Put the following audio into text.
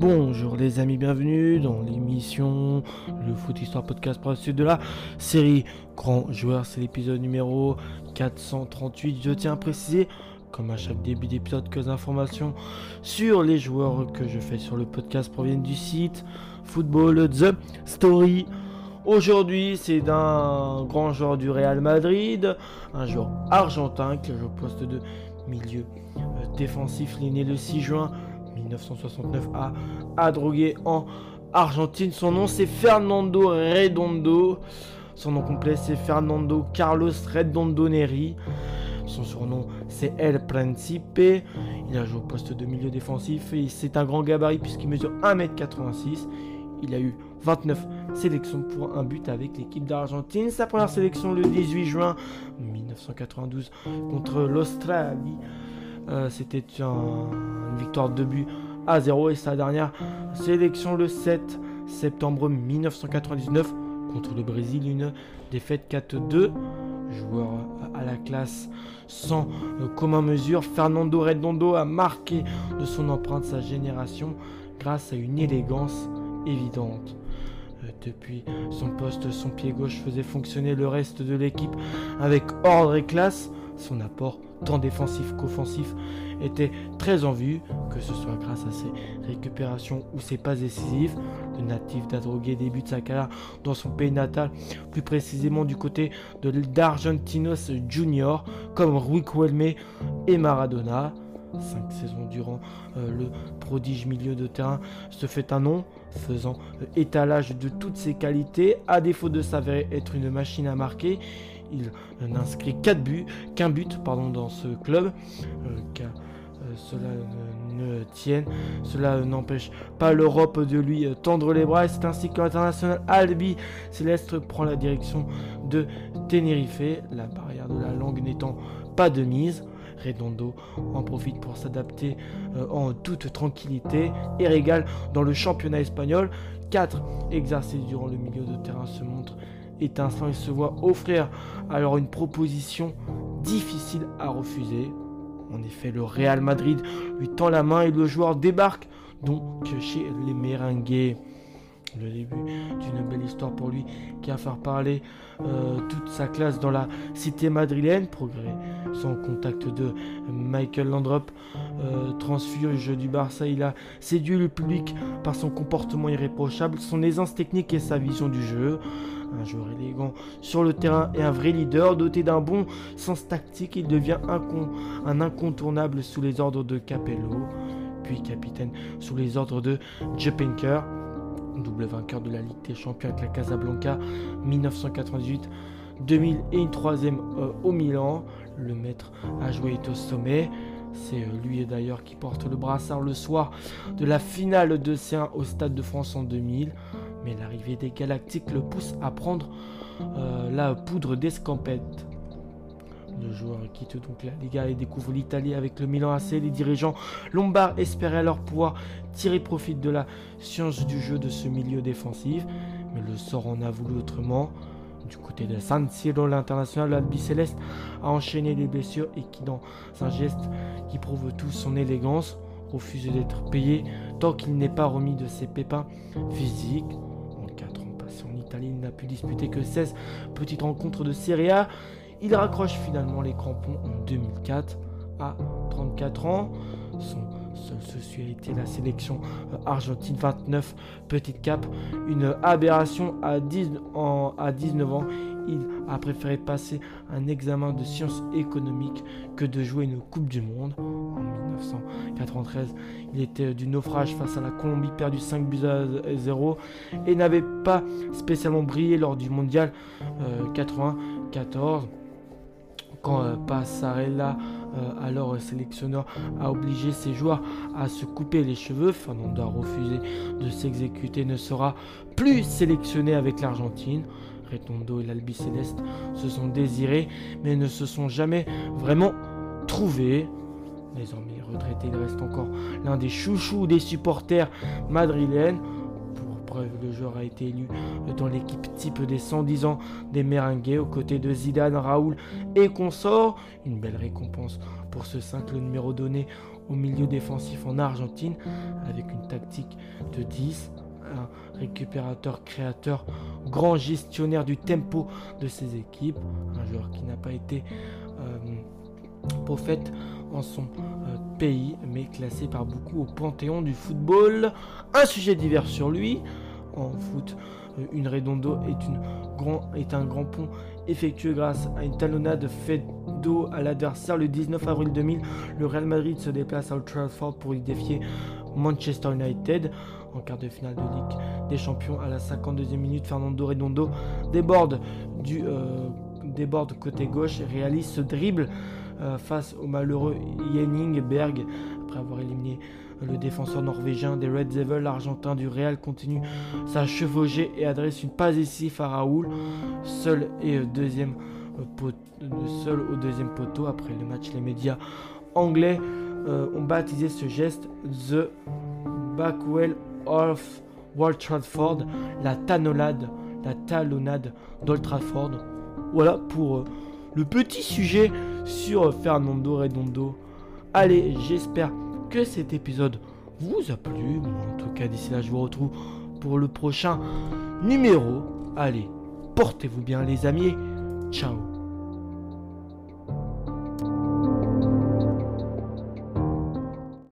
Bonjour les amis, bienvenue dans l'émission Le Foot Histoire Podcast pour la de la série Grand Joueur. C'est l'épisode numéro 438. Je tiens à préciser, comme à chaque début d'épisode, que les informations sur les joueurs que je fais sur le podcast proviennent du site Football The Story. Aujourd'hui, c'est d'un grand joueur du Real Madrid, un joueur argentin qui joue au poste de milieu euh, défensif. Né le 6 juin 1969 à Adrogué en Argentine. Son nom c'est Fernando Redondo. Son nom complet c'est Fernando Carlos Redondo Neri. Son surnom c'est El Principe. Il a joué au poste de milieu défensif et c'est un grand gabarit puisqu'il mesure 1m86. Il a eu 29 sélections pour un but avec l'équipe d'Argentine. Sa première sélection le 18 juin 1992 contre l'Australie. Euh, c'était une victoire de but à 0 et sa dernière sélection le 7 septembre 1999 contre le Brésil, une défaite 4-2. Joueur à la classe sans commun mesure, Fernando Redondo a marqué de son empreinte sa génération grâce à une élégance évidente. Euh, depuis son poste, son pied gauche faisait fonctionner le reste de l'équipe avec ordre et classe. Son apport, tant défensif qu'offensif, était très en vue, que ce soit grâce à ses récupérations ou ses pas décisifs. Le natif d'Adrogué débute sa carrière dans son pays natal, plus précisément du côté de d'Argentinos Junior, comme Riquelme et Maradona. Cinq saisons durant, euh, le prodige milieu de terrain se fait un nom, faisant euh, étalage de toutes ses qualités, à défaut de s'avérer être une machine à marquer. Il n'inscrit 4 buts, qu'un but pardon, dans ce club. Euh, cela ne, tienne, cela n'empêche pas l'Europe de lui tendre les bras. C'est ainsi que l'international Albi Céleste prend la direction de Tenerife, la barrière de la langue n'étant pas de mise. Redondo en profite pour s'adapter euh, en toute tranquillité et régale dans le championnat espagnol. 4 exercices durant le milieu de terrain se montrent étincelant et se voit offrir alors une proposition difficile à refuser. En effet, le Real Madrid lui tend la main et le joueur débarque donc chez les Merengues. Le début d'une belle histoire pour lui qui a fait parler euh, toute sa classe dans la cité madrilène. Progrès sans contact de Michael Landrop, euh, transfuge du Barça. Il a séduit le public par son comportement irréprochable, son aisance technique et sa vision du jeu. Un joueur élégant sur le terrain et un vrai leader, doté d'un bon sens tactique, il devient un incontournable sous les ordres de Capello, puis capitaine sous les ordres de Jepenker, double vainqueur de la Ligue des Champions avec la Casablanca 1998. 2000 et une troisième euh, au Milan. Le maître a joué est au sommet. C'est euh, lui d'ailleurs qui porte le brassard le soir de la finale de C1 au Stade de France en 2000 mais l'arrivée des Galactiques le pousse à prendre euh, la poudre d'escampette. Le joueur quitte donc la Liga et découvre l'Italie avec le Milan AC. Les dirigeants lombards espéraient alors pouvoir tirer profit de la science du jeu de ce milieu défensif, mais le sort en a voulu autrement. Du côté de San Siro, l'international Albi Céleste a enchaîné les blessures et qui, dans un geste qui prouve tout son élégance, refuse d'être payé tant qu'il n'est pas remis de ses pépins physiques. Il n'a pu disputer que 16 petites rencontres de Serie A. Il raccroche finalement les crampons en 2004 à 34 ans. Son seul souci a été la sélection euh, argentine 29 petite cap, une aberration à, 10, à 19 ans il a préféré passer un examen de sciences économiques que de jouer une Coupe du Monde. En 1993, il était du naufrage face à la Colombie, perdu 5 buts à 0 et n'avait pas spécialement brillé lors du mondial 94 euh, quand euh, Passarella, euh, alors sélectionneur, a obligé ses joueurs à se couper les cheveux. Fernando a refusé de s'exécuter, ne sera plus sélectionné avec l'Argentine. Retondo et l'Albi Céleste se sont désirés, mais ne se sont jamais vraiment trouvés. Désormais retraité, il reste encore l'un des chouchous des supporters madrilènes. Preuve, le joueur a été élu dans l'équipe type des 110 ans des Merengues aux côtés de Zidane, Raoul et consorts. Une belle récompense pour ce 5, le numéro donné au milieu défensif en Argentine, avec une tactique de 10, un récupérateur créateur, grand gestionnaire du tempo de ses équipes, un joueur qui n'a pas été prophète en son euh, pays, mais classé par beaucoup au panthéon du football. Un sujet divers sur lui. En foot, euh, une redondo est, un grand pont effectué grâce à une talonnade faite d'eau à l'adversaire. Le 19 avril 2000, le Real Madrid se déplace à Old Trafford pour y défier Manchester United en quart de finale de Ligue des Champions. À la 52e minute, Fernando Redondo déborde du euh, déborde côté gauche et réalise ce dribble euh, face au malheureux Yenning Berg après avoir éliminé le défenseur norvégien des Red Devils, l'argentin du Real continue sa chevauchée et adresse une passe ici à Raoul, seul et euh, deuxième seul au deuxième poteau. Après le match, les médias anglais ont baptisé ce geste The Backwell of Walt Trafford, la tanolade, la talonnade d'Old Trafford. Voilà pour euh, le petit sujet sur Fernando Redondo. Allez, j'espère que cet épisode vous a plu. en tout cas, d'ici là, je vous retrouve pour le prochain numéro. Allez, portez-vous bien les amis. Ciao